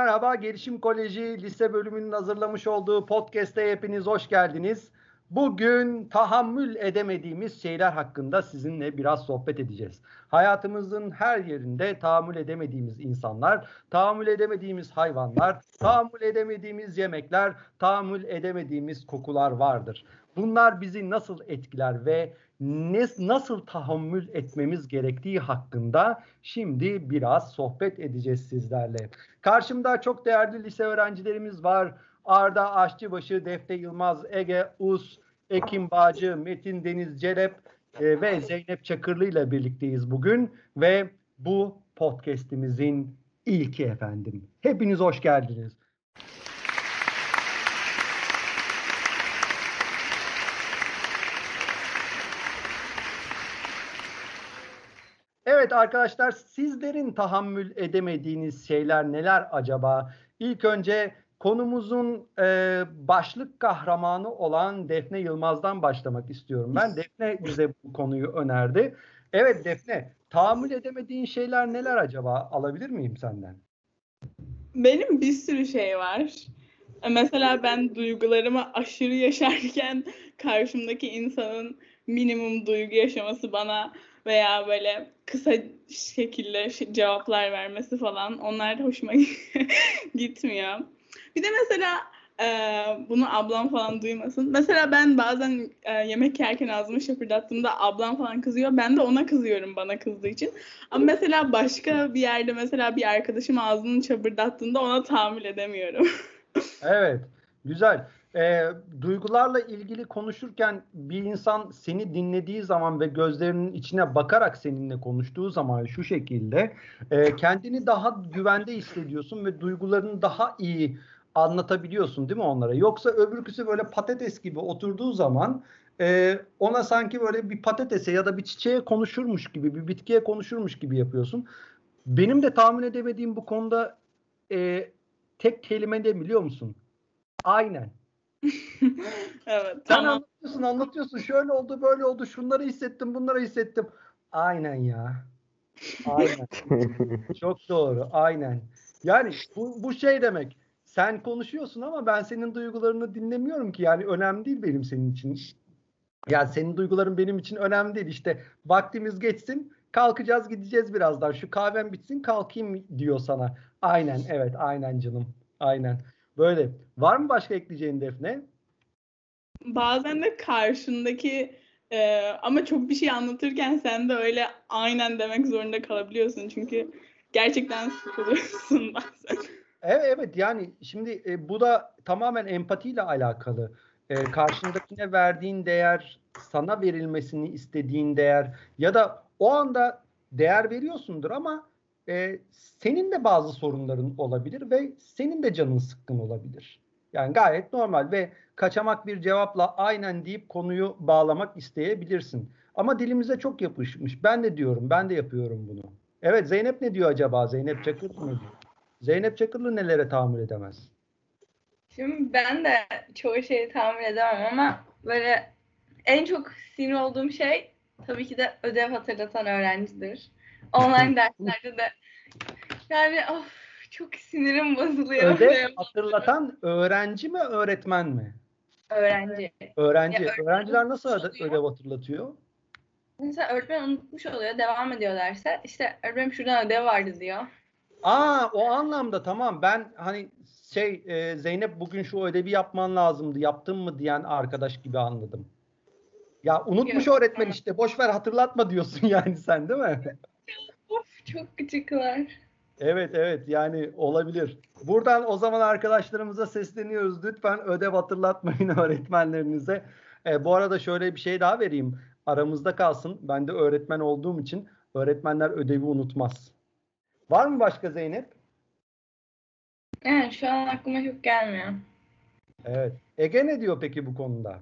Merhaba. Gelişim Koleji lise bölümünün hazırlamış olduğu podcast'e hepiniz hoş geldiniz. Bugün tahammül edemediğimiz şeyler hakkında sizinle biraz sohbet edeceğiz. Hayatımızın her yerinde tahammül edemediğimiz insanlar, tahammül edemediğimiz hayvanlar, tahammül edemediğimiz yemekler, tahammül edemediğimiz kokular vardır. Bunlar bizi nasıl etkiler ve ne, nasıl tahammül etmemiz gerektiği hakkında şimdi biraz sohbet edeceğiz sizlerle. Karşımda çok değerli lise öğrencilerimiz var. Arda Aşçıbaşı, Defne Yılmaz, Ege Us, Ekim Bağcı, Metin Deniz Celep e, ve Zeynep Çakırlı ile birlikteyiz bugün ve bu podcast'imizin ilki efendim. Hepiniz hoş geldiniz. Evet arkadaşlar sizlerin tahammül edemediğiniz şeyler neler acaba? İlk önce konumuzun e, başlık kahramanı olan Defne Yılmaz'dan başlamak istiyorum. Ben Defne bize bu konuyu önerdi. Evet Defne, tahammül edemediğin şeyler neler acaba? Alabilir miyim senden? Benim bir sürü şey var. Mesela ben duygularımı aşırı yaşarken karşımdaki insanın minimum duygu yaşaması bana veya böyle kısa şekilde cevaplar vermesi falan onlar hoşuma gitmiyor. Bir de mesela e, bunu ablam falan duymasın. Mesela ben bazen e, yemek yerken ağzımı şapırdattığımda ablam falan kızıyor. Ben de ona kızıyorum bana kızdığı için. Ama mesela başka bir yerde mesela bir arkadaşım ağzını şapırdattığında ona tahammül edemiyorum. evet. Güzel e, duygularla ilgili konuşurken bir insan seni dinlediği zaman ve gözlerinin içine bakarak seninle konuştuğu zaman şu şekilde e, kendini daha güvende hissediyorsun ve duygularını daha iyi anlatabiliyorsun değil mi onlara? Yoksa öbürküsü böyle patates gibi oturduğu zaman e, ona sanki böyle bir patatese ya da bir çiçeğe konuşurmuş gibi, bir bitkiye konuşurmuş gibi yapıyorsun. Benim de tahmin edemediğim bu konuda e, tek kelime de biliyor musun? Aynen. evet. Sen tamam. anlatıyorsun anlatıyorsun şöyle oldu böyle oldu şunları hissettim bunları hissettim. Aynen ya. Aynen. Çok doğru. Aynen. Yani bu, bu şey demek. Sen konuşuyorsun ama ben senin duygularını dinlemiyorum ki. Yani önemli değil benim senin için. Yani senin duyguların benim için önemli değil. İşte vaktimiz geçsin kalkacağız gideceğiz birazdan. Şu kahvem bitsin kalkayım diyor sana. Aynen evet aynen canım. Aynen. Böyle. Var mı başka ekleyeceğin Defne? Bazen de karşındaki e, ama çok bir şey anlatırken sen de öyle aynen demek zorunda kalabiliyorsun. Çünkü gerçekten sıkılıyorsun bazen. Evet evet yani şimdi e, bu da tamamen empatiyle alakalı. E, karşındakine verdiğin değer, sana verilmesini istediğin değer ya da o anda değer veriyorsundur ama e, senin de bazı sorunların olabilir ve senin de canın sıkkın olabilir. Yani gayet normal ve kaçamak bir cevapla aynen deyip konuyu bağlamak isteyebilirsin. Ama dilimize çok yapışmış. Ben de diyorum, ben de yapıyorum bunu. Evet Zeynep ne diyor acaba? Zeynep Çakırlı ne diyor? Zeynep Çakırlı nelere tahammül edemez? Şimdi ben de çoğu şeyi tahammül edemem ama böyle en çok sinir olduğum şey tabii ki de ödev hatırlatan öğrencidir. Online derslerde de yani of çok sinirim bozuluyor. Ödev hatırlatan öğrenci mi öğretmen mi? Öğrenci. Öğrenci. Ya, Öğrenciler nasıl ödev, ödev hatırlatıyor? Mesela öğretmen unutmuş oluyor, devam ediyor derse. İşte öğretmenim şuradan ödev vardı diyor. Aa o anlamda tamam. Ben hani şey e, Zeynep bugün şu ödevi yapman lazımdı. Yaptın mı diyen arkadaş gibi anladım. Ya unutmuş Yok. öğretmen işte. Boş ver hatırlatma diyorsun yani sen değil mi? Çok küçükler. Evet evet yani olabilir. Buradan o zaman arkadaşlarımıza sesleniyoruz. Lütfen ödev hatırlatmayın öğretmenlerinize. E, bu arada şöyle bir şey daha vereyim. Aramızda kalsın. Ben de öğretmen olduğum için öğretmenler ödevi unutmaz. Var mı başka Zeynep? Evet şu an aklıma çok gelmiyor. Evet. Ege ne diyor peki bu konuda?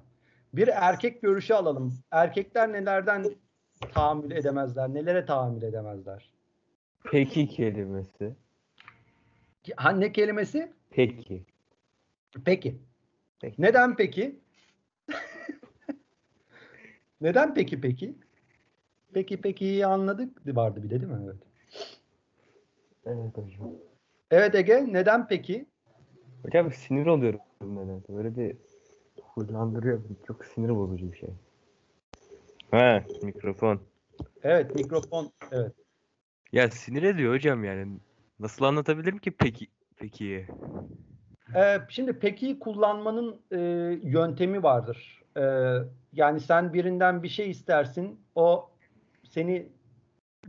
Bir erkek görüşü alalım. Erkekler nelerden tahammül edemezler? Nelere tahammül edemezler? Peki kelimesi. Ha, ne kelimesi? Peki. Peki. peki. Neden peki? Neden peki peki? Peki peki anladık vardı bir de değil mi? Evet. Evet hocam. Evet Ege neden peki? Hocam sinir oluyorum nedense. Böyle bir huylandırıyor. Çok sinir bozucu bir şey. Ha mikrofon. Evet mikrofon evet. Ya sinir ediyor hocam yani. Nasıl anlatabilirim ki peki peki? Ee, şimdi peki kullanmanın e, yöntemi vardır. Ee, yani sen birinden bir şey istersin. O seni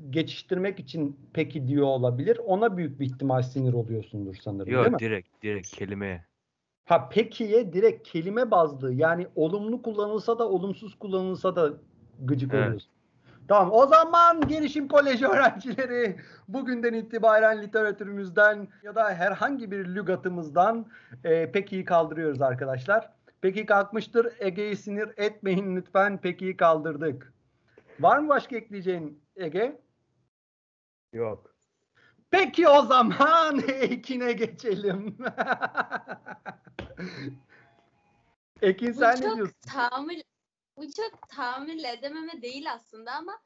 geçiştirmek için peki diyor olabilir. Ona büyük bir ihtimal sinir oluyorsundur sanırım değil mi? Yok direkt direkt kelimeye. Ha pekiye direkt kelime bazlı yani olumlu kullanılsa da olumsuz kullanılsa da gıcık Evet. oluyorsun. Tamam o zaman Gelişim Koleji öğrencileri bugünden itibaren literatürümüzden ya da herhangi bir lügatımızdan e, pekiyi kaldırıyoruz arkadaşlar. Peki kalkmıştır. Ege'yi sinir etmeyin lütfen. Pekiyi kaldırdık. Var mı başka ekleyeceğin Ege? Yok. Peki o zaman Ekin'e geçelim. Ekin sen bu ne çok diyorsun? tahammül bu çok tahammül edememe değil aslında ama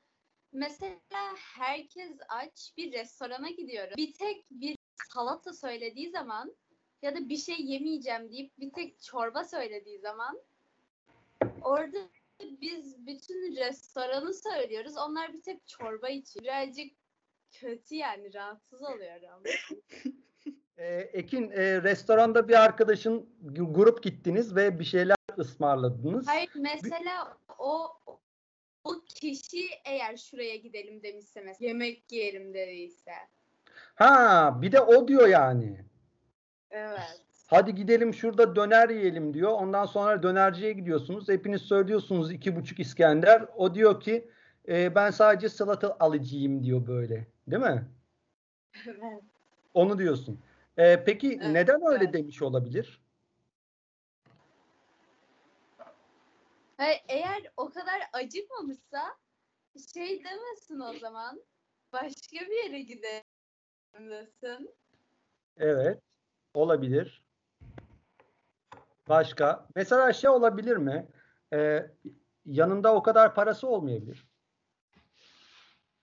mesela herkes aç bir restorana gidiyorum. Bir tek bir salata söylediği zaman ya da bir şey yemeyeceğim deyip bir tek çorba söylediği zaman orada biz bütün restoranı söylüyoruz. Onlar bir tek çorba içiyor. Birazcık kötü yani rahatsız oluyorum. Ee, Ekin e, restoranda bir arkadaşın grup gittiniz ve bir şeyler ısmarladınız. Hayır mesela o o kişi eğer şuraya gidelim demişse mesela yemek yiyelim dediyse. Ha bir de o diyor yani. Evet. Hadi gidelim şurada döner yiyelim diyor. Ondan sonra dönerciye gidiyorsunuz. Hepiniz söylüyorsunuz iki buçuk İskender. O diyor ki e, ben sadece salata alıcıyım diyor böyle. Değil mi? Evet. Onu diyorsun. E, peki Evet, neden öyle evet. demiş olabilir? Hayır, eğer o kadar acıkmamışsa şey demesin o zaman. Başka bir yere gidelim desin. Evet. Olabilir. Başka? Mesela şey olabilir mi? Ee, yanında o kadar parası olmayabilir.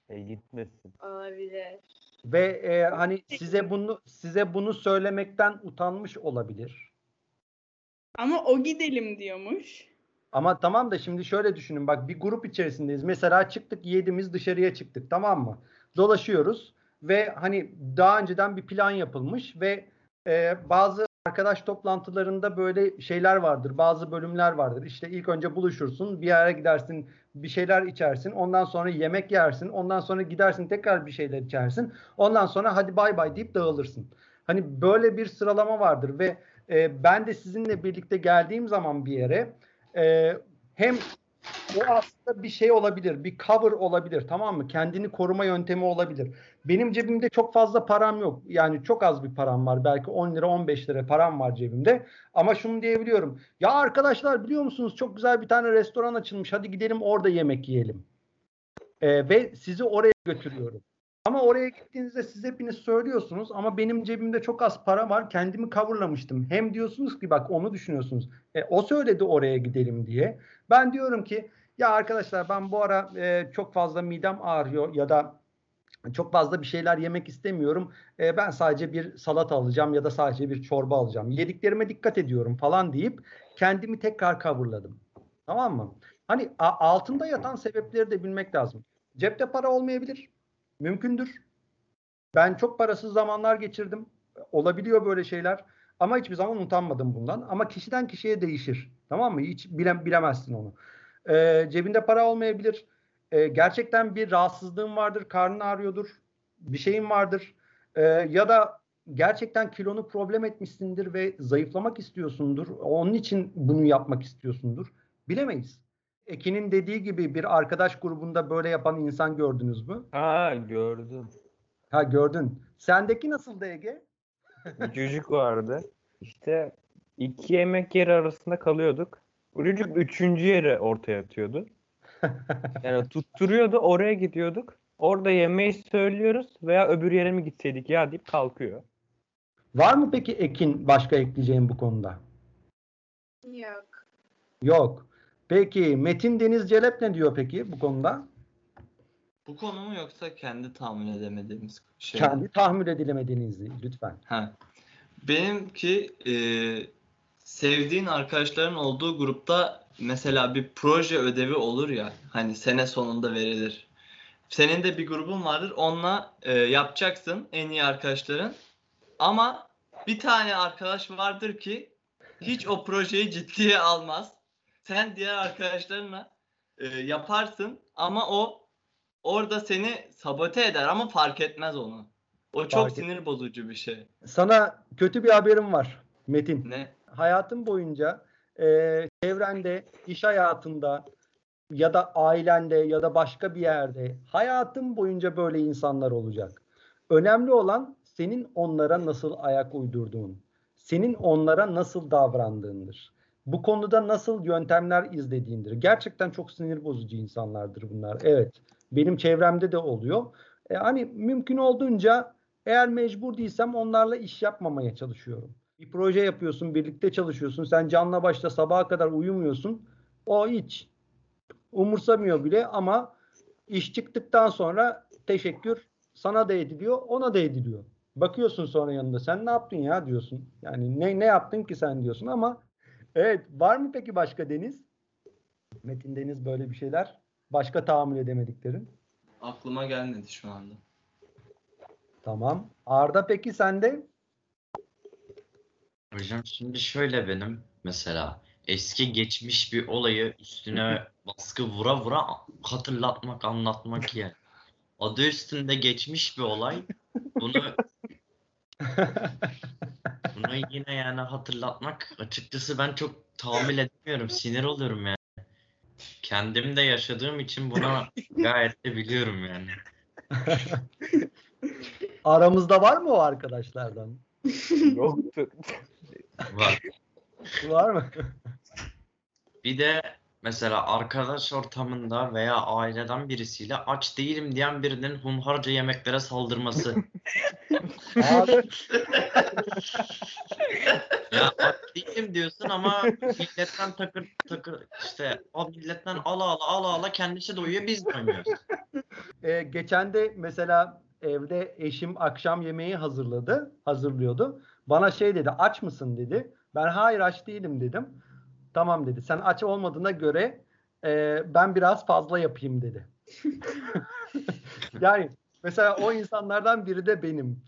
E gitmesin. Olabilir. Ve e, hani size bunu size bunu söylemekten utanmış olabilir. Ama o gidelim diyormuş. Ama tamam da şimdi şöyle düşünün bak bir grup içerisindeyiz. Mesela çıktık yedimiz dışarıya çıktık tamam mı? Dolaşıyoruz ve hani daha önceden bir plan yapılmış ve e, bazı arkadaş toplantılarında böyle şeyler vardır. Bazı bölümler vardır. İşte ilk önce buluşursun, bir yere gidersin, bir şeyler içersin. Ondan sonra yemek yersin. Ondan sonra gidersin tekrar bir şeyler içersin. Ondan sonra hadi bay bay deyip dağılırsın. Hani böyle bir sıralama vardır ve e, ben de sizinle birlikte geldiğim zaman bir yere e, hem o aslında bir şey olabilir, bir cover olabilir tamam mı? Kendini koruma yöntemi olabilir. Benim cebimde çok fazla param yok. Yani çok az bir param var. Belki 10 lira 15 lira param var cebimde. Ama şunu diyebiliyorum. Ya arkadaşlar biliyor musunuz çok güzel bir tane restoran açılmış. Hadi gidelim orada yemek yiyelim. E, ve sizi oraya götürüyorum. Ama oraya gittiğinizde siz hepiniz söylüyorsunuz ama benim cebimde çok az para var. Kendimi coverlamıştım. Hem diyorsunuz ki bak onu düşünüyorsunuz. E, o söyledi oraya gidelim diye. Ben diyorum ki ya arkadaşlar ben bu ara e, çok fazla midem ağrıyor ya da çok fazla bir şeyler yemek istemiyorum. E, ben sadece bir salata alacağım ya da sadece bir çorba alacağım. Yediklerime dikkat ediyorum falan deyip kendimi tekrar coverladım. Tamam mı? Hani altında yatan sebepleri de bilmek lazım. Cepte para olmayabilir. Mümkündür. Ben çok parasız zamanlar geçirdim. Olabiliyor böyle şeyler. Ama hiçbir zaman utanmadım bundan. Ama kişiden kişiye değişir. Tamam mı? Hiç bile, bilemezsin onu. Ee, cebinde para olmayabilir. Ee, gerçekten bir rahatsızlığın vardır. Karnın ağrıyordur. Bir şeyin vardır. Ee, ya da gerçekten kilonu problem etmişsindir ve zayıflamak istiyorsundur. Onun için bunu yapmak istiyorsundur. Bilemeyiz. Ekin'in dediği gibi bir arkadaş grubunda böyle yapan insan gördünüz mü? Aa gördüm. Ha gördün. Sendeki nasıldı Ege? Bir çocuk vardı. İşte iki yemek yeri arasında kalıyorduk. Bu çocuk üçüncü yere ortaya atıyordu. Yani tutturuyordu oraya gidiyorduk. Orada yemeği söylüyoruz veya öbür yere mi gitseydik ya deyip kalkıyor. Var mı peki Ekin başka ekleyeceğin bu konuda? Yok. Yok. Peki Metin Deniz Celep ne diyor peki bu konuda? Bu konu mu yoksa kendi tahammül edemediğimiz şey? Kendi tahammül edilemediğinizi lütfen. Ha. Benimki e, sevdiğin arkadaşların olduğu grupta mesela bir proje ödevi olur ya hani sene sonunda verilir. Senin de bir grubun vardır. Onunla e, yapacaksın en iyi arkadaşların. Ama bir tane arkadaş vardır ki hiç o projeyi ciddiye almaz. Sen diğer arkadaşlarınla e, yaparsın ama o orada seni sabote eder ama fark etmez onu. O çok Fark et- sinir bozucu bir şey. Sana kötü bir haberim var Metin. Ne? hayatın boyunca e, çevrende, iş hayatında ya da ailende ya da başka bir yerde hayatın boyunca böyle insanlar olacak. Önemli olan senin onlara nasıl ayak uydurduğun, senin onlara nasıl davrandığındır. Bu konuda nasıl yöntemler izlediğindir. Gerçekten çok sinir bozucu insanlardır bunlar. Evet, benim çevremde de oluyor. E, hani mümkün olduğunca eğer mecbur değilsem onlarla iş yapmamaya çalışıyorum bir proje yapıyorsun, birlikte çalışıyorsun. Sen canla başla sabaha kadar uyumuyorsun. O hiç umursamıyor bile ama iş çıktıktan sonra teşekkür sana da ediliyor, ona da ediliyor. Bakıyorsun sonra yanında sen ne yaptın ya diyorsun. Yani ne ne yaptın ki sen diyorsun ama evet var mı peki başka Deniz? Metin Deniz böyle bir şeyler. Başka tahammül edemediklerin. Aklıma gelmedi şu anda. Tamam. Arda peki sende? Hocam şimdi şöyle benim mesela eski geçmiş bir olayı üstüne baskı vura vura hatırlatmak, anlatmak yani. Adı üstünde geçmiş bir olay. Bunu bunu yine yani hatırlatmak açıkçası ben çok tahammül edemiyorum. Sinir oluyorum yani. Kendim de yaşadığım için buna gayet de biliyorum yani. Aramızda var mı o arkadaşlardan? Yoktur. Var. Var mı? Bir de mesela arkadaş ortamında veya aileden birisiyle aç değilim diyen birinin hunharca yemeklere saldırması. Abi, Ya aç değilim diyorsun ama milletten takır takır işte o milletten ala ala ala ala kendisi doyuyor biz doymuyoruz. e, geçen de mesela evde eşim akşam yemeği hazırladı, hazırlıyordu. Bana şey dedi, aç mısın dedi. Ben hayır aç değilim dedim. Tamam dedi. Sen aç olmadığına göre e, ben biraz fazla yapayım dedi. yani mesela o insanlardan biri de benim.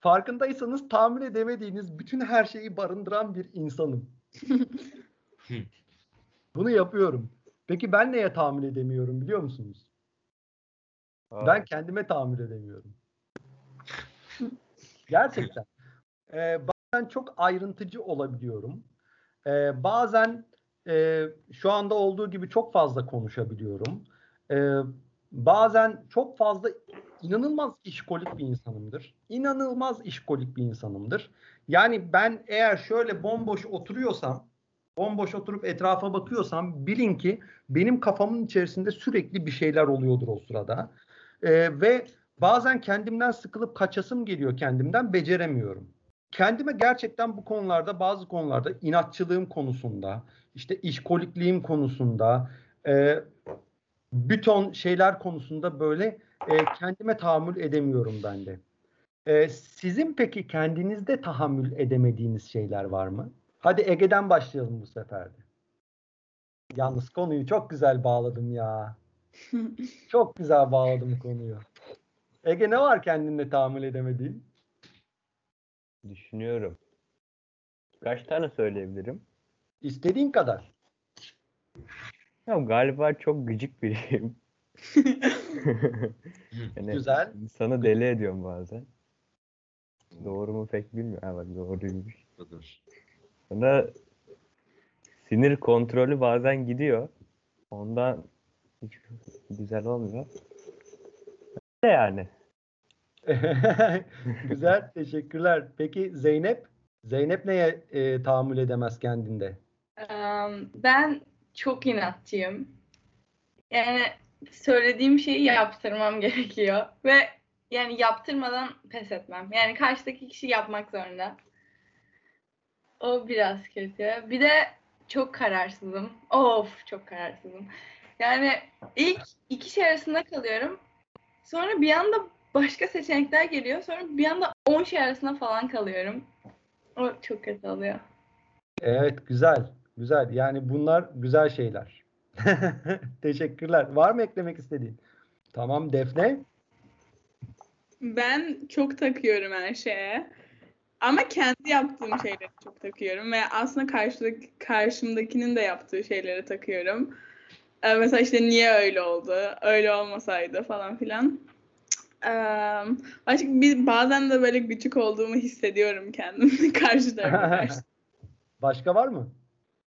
Farkındaysanız tahammül edemediğiniz bütün her şeyi barındıran bir insanım. Bunu yapıyorum. Peki ben neye tahammül edemiyorum biliyor musunuz? Ben kendime tahammül edemiyorum. Gerçekten. Ee, bazen çok ayrıntıcı olabiliyorum. Ee, bazen e, şu anda olduğu gibi çok fazla konuşabiliyorum. Ee, bazen çok fazla inanılmaz işkolik bir insanımdır. İnanılmaz işkolik bir insanımdır. Yani ben eğer şöyle bomboş oturuyorsam, bomboş oturup etrafa bakıyorsam bilin ki benim kafamın içerisinde sürekli bir şeyler oluyordur o sırada. Ee, ve bazen kendimden sıkılıp kaçasım geliyor kendimden beceremiyorum. Kendime gerçekten bu konularda bazı konularda inatçılığım konusunda işte işkolikliğim konusunda e, bir ton şeyler konusunda böyle e, kendime tahammül edemiyorum ben de. E, sizin peki kendinizde tahammül edemediğiniz şeyler var mı? Hadi Ege'den başlayalım bu sefer de. Yalnız konuyu çok güzel bağladım ya. Çok güzel bağladım konuyu. Ege ne var kendinde tahammül edemediğin? Düşünüyorum. Kaç tane söyleyebilirim? İstediğin kadar. Ya galiba çok gıcık biriyim. yani Güzel. insanı deli ediyorum bazen. Doğru mu pek bilmiyorum. Ha bak doğruymuş. Budur. Sonra sinir kontrolü bazen gidiyor. Ondan hiç güzel olmuyor. Öyle yani. Güzel, teşekkürler. Peki Zeynep? Zeynep neye e, tahammül edemez kendinde? Em, Ben çok inatçıyım. Yani söylediğim şeyi yaptırmam gerekiyor ve yani yaptırmadan pes etmem. Yani karşıdaki kişi yapmak zorunda. O biraz kötü. Bir de çok kararsızım. Of çok kararsızım. Yani ilk iki şey arasında kalıyorum. Sonra bir anda başka seçenekler geliyor. Sonra bir anda 10 şey arasında falan kalıyorum. O çok kötü oluyor. Evet güzel. Güzel. Yani bunlar güzel şeyler. Teşekkürler. Var mı eklemek istediğin? Tamam Defne. Ben çok takıyorum her şeye. Ama kendi yaptığım şeyleri çok takıyorum ve aslında karşıdaki, karşımdakinin de yaptığı şeyleri takıyorum. Ee, mesela işte niye öyle oldu, öyle olmasaydı falan filan. Ee, başka bir, bazen de böyle gıcık olduğumu hissediyorum kendimde karşı tarafa karşı. Başka var mı?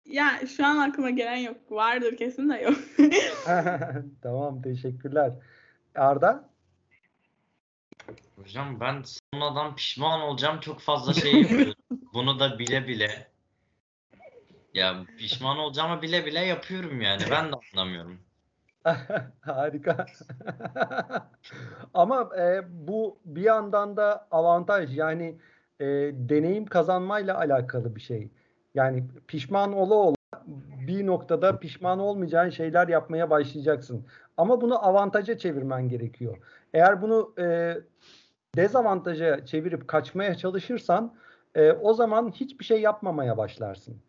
Ya şu an aklıma gelen yok. Vardır kesin de yok. tamam teşekkürler. Arda? Hocam ben sonradan pişman olacağım çok fazla şey yapıyorum. Bunu da bile bile. Ya pişman olacağımı bile bile yapıyorum yani. Ben de anlamıyorum. Harika. Ama e, bu bir yandan da avantaj yani e, deneyim kazanmayla alakalı bir şey. Yani pişman ola ola bir noktada pişman olmayacağın şeyler yapmaya başlayacaksın. Ama bunu avantaja çevirmen gerekiyor. Eğer bunu e, dezavantaja çevirip kaçmaya çalışırsan e, o zaman hiçbir şey yapmamaya başlarsın.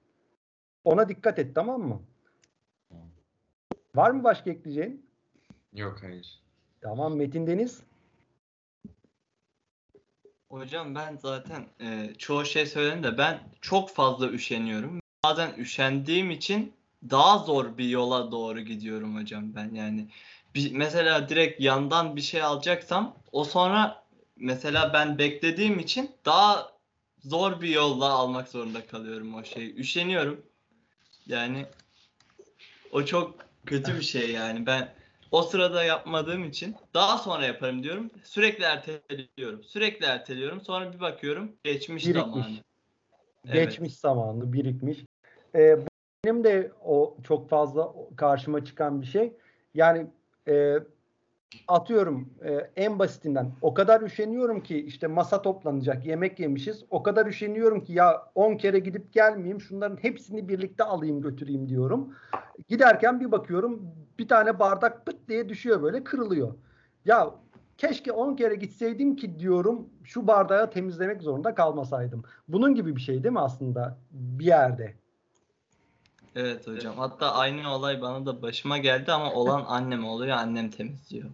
Ona dikkat et tamam mı? Var mı başka ekleyeceğin? Yok hayır. Tamam Metin Deniz. Hocam ben zaten e, çoğu şey söyledim de ben çok fazla üşeniyorum. Bazen üşendiğim için daha zor bir yola doğru gidiyorum hocam ben yani. Bir, mesela direkt yandan bir şey alacaksam o sonra mesela ben beklediğim için daha zor bir yolla almak zorunda kalıyorum o şeyi. Üşeniyorum. Yani o çok kötü bir şey yani. Ben o sırada yapmadığım için daha sonra yaparım diyorum. Sürekli erteliyorum. Sürekli erteliyorum. Sonra bir bakıyorum geçmiş Birikmiş. zamanı. Evet. Geçmiş zamanlı birikmiş. Ee, benim de o çok fazla karşıma çıkan bir şey. Yani e, atıyorum e, en basitinden o kadar üşeniyorum ki işte masa toplanacak yemek yemişiz. O kadar üşeniyorum ki ya 10 kere gidip gelmeyeyim şunların hepsini birlikte alayım götüreyim diyorum. Giderken bir bakıyorum bir tane bardak pıt diye düşüyor böyle kırılıyor. Ya keşke 10 kere gitseydim ki diyorum şu bardağı temizlemek zorunda kalmasaydım. Bunun gibi bir şey değil mi aslında bir yerde? Evet hocam. Hatta aynı olay bana da başıma geldi ama olan annem oluyor. Annem temizliyor.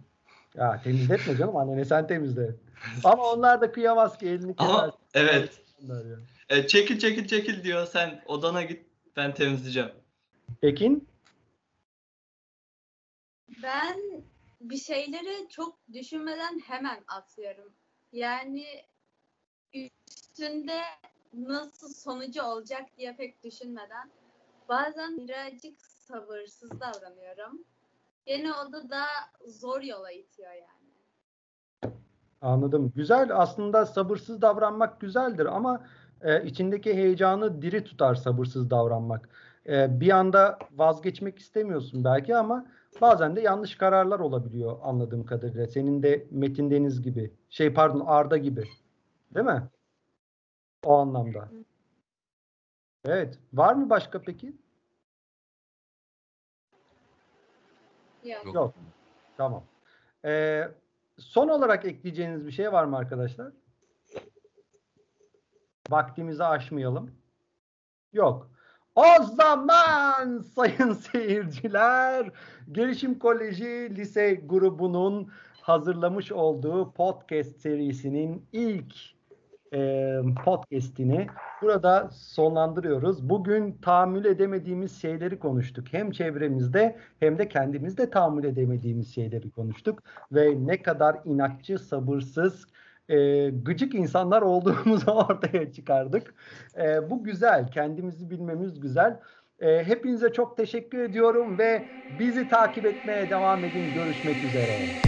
Ya temizletme canım annene sen temizle. Ama onlar da kıyamaz ki elini keser. Ama evet. Onlar ya. E, çekil çekil çekil diyor. Sen odana git. Ben temizleyeceğim. Ekin? Ben bir şeyleri çok düşünmeden hemen atıyorum. Yani üstünde nasıl sonucu olacak diye pek düşünmeden bazen birazcık sabırsız davranıyorum. Gene o da daha zor yola itiyor yani. Anladım. Güzel. Aslında sabırsız davranmak güzeldir ama e, içindeki heyecanı diri tutar sabırsız davranmak. E, bir anda vazgeçmek istemiyorsun belki ama bazen de yanlış kararlar olabiliyor anladığım kadarıyla. Senin de Metin Deniz gibi. Şey pardon Arda gibi. Değil mi? O anlamda. Evet. Var mı başka peki? Yok. Yok. Tamam. Ee, son olarak ekleyeceğiniz bir şey var mı arkadaşlar? Vaktimizi aşmayalım. Yok. O zaman sayın seyirciler Gelişim Koleji Lise grubunun hazırlamış olduğu podcast serisinin ilk e, podcast'ini burada sonlandırıyoruz. Bugün tahammül edemediğimiz şeyleri konuştuk. Hem çevremizde hem de kendimizde tahammül edemediğimiz şeyleri konuştuk. Ve ne kadar inatçı, sabırsız, e, gıcık insanlar olduğumuzu ortaya çıkardık. E, bu güzel. Kendimizi bilmemiz güzel. E, hepinize çok teşekkür ediyorum ve bizi takip etmeye devam edin. Görüşmek üzere.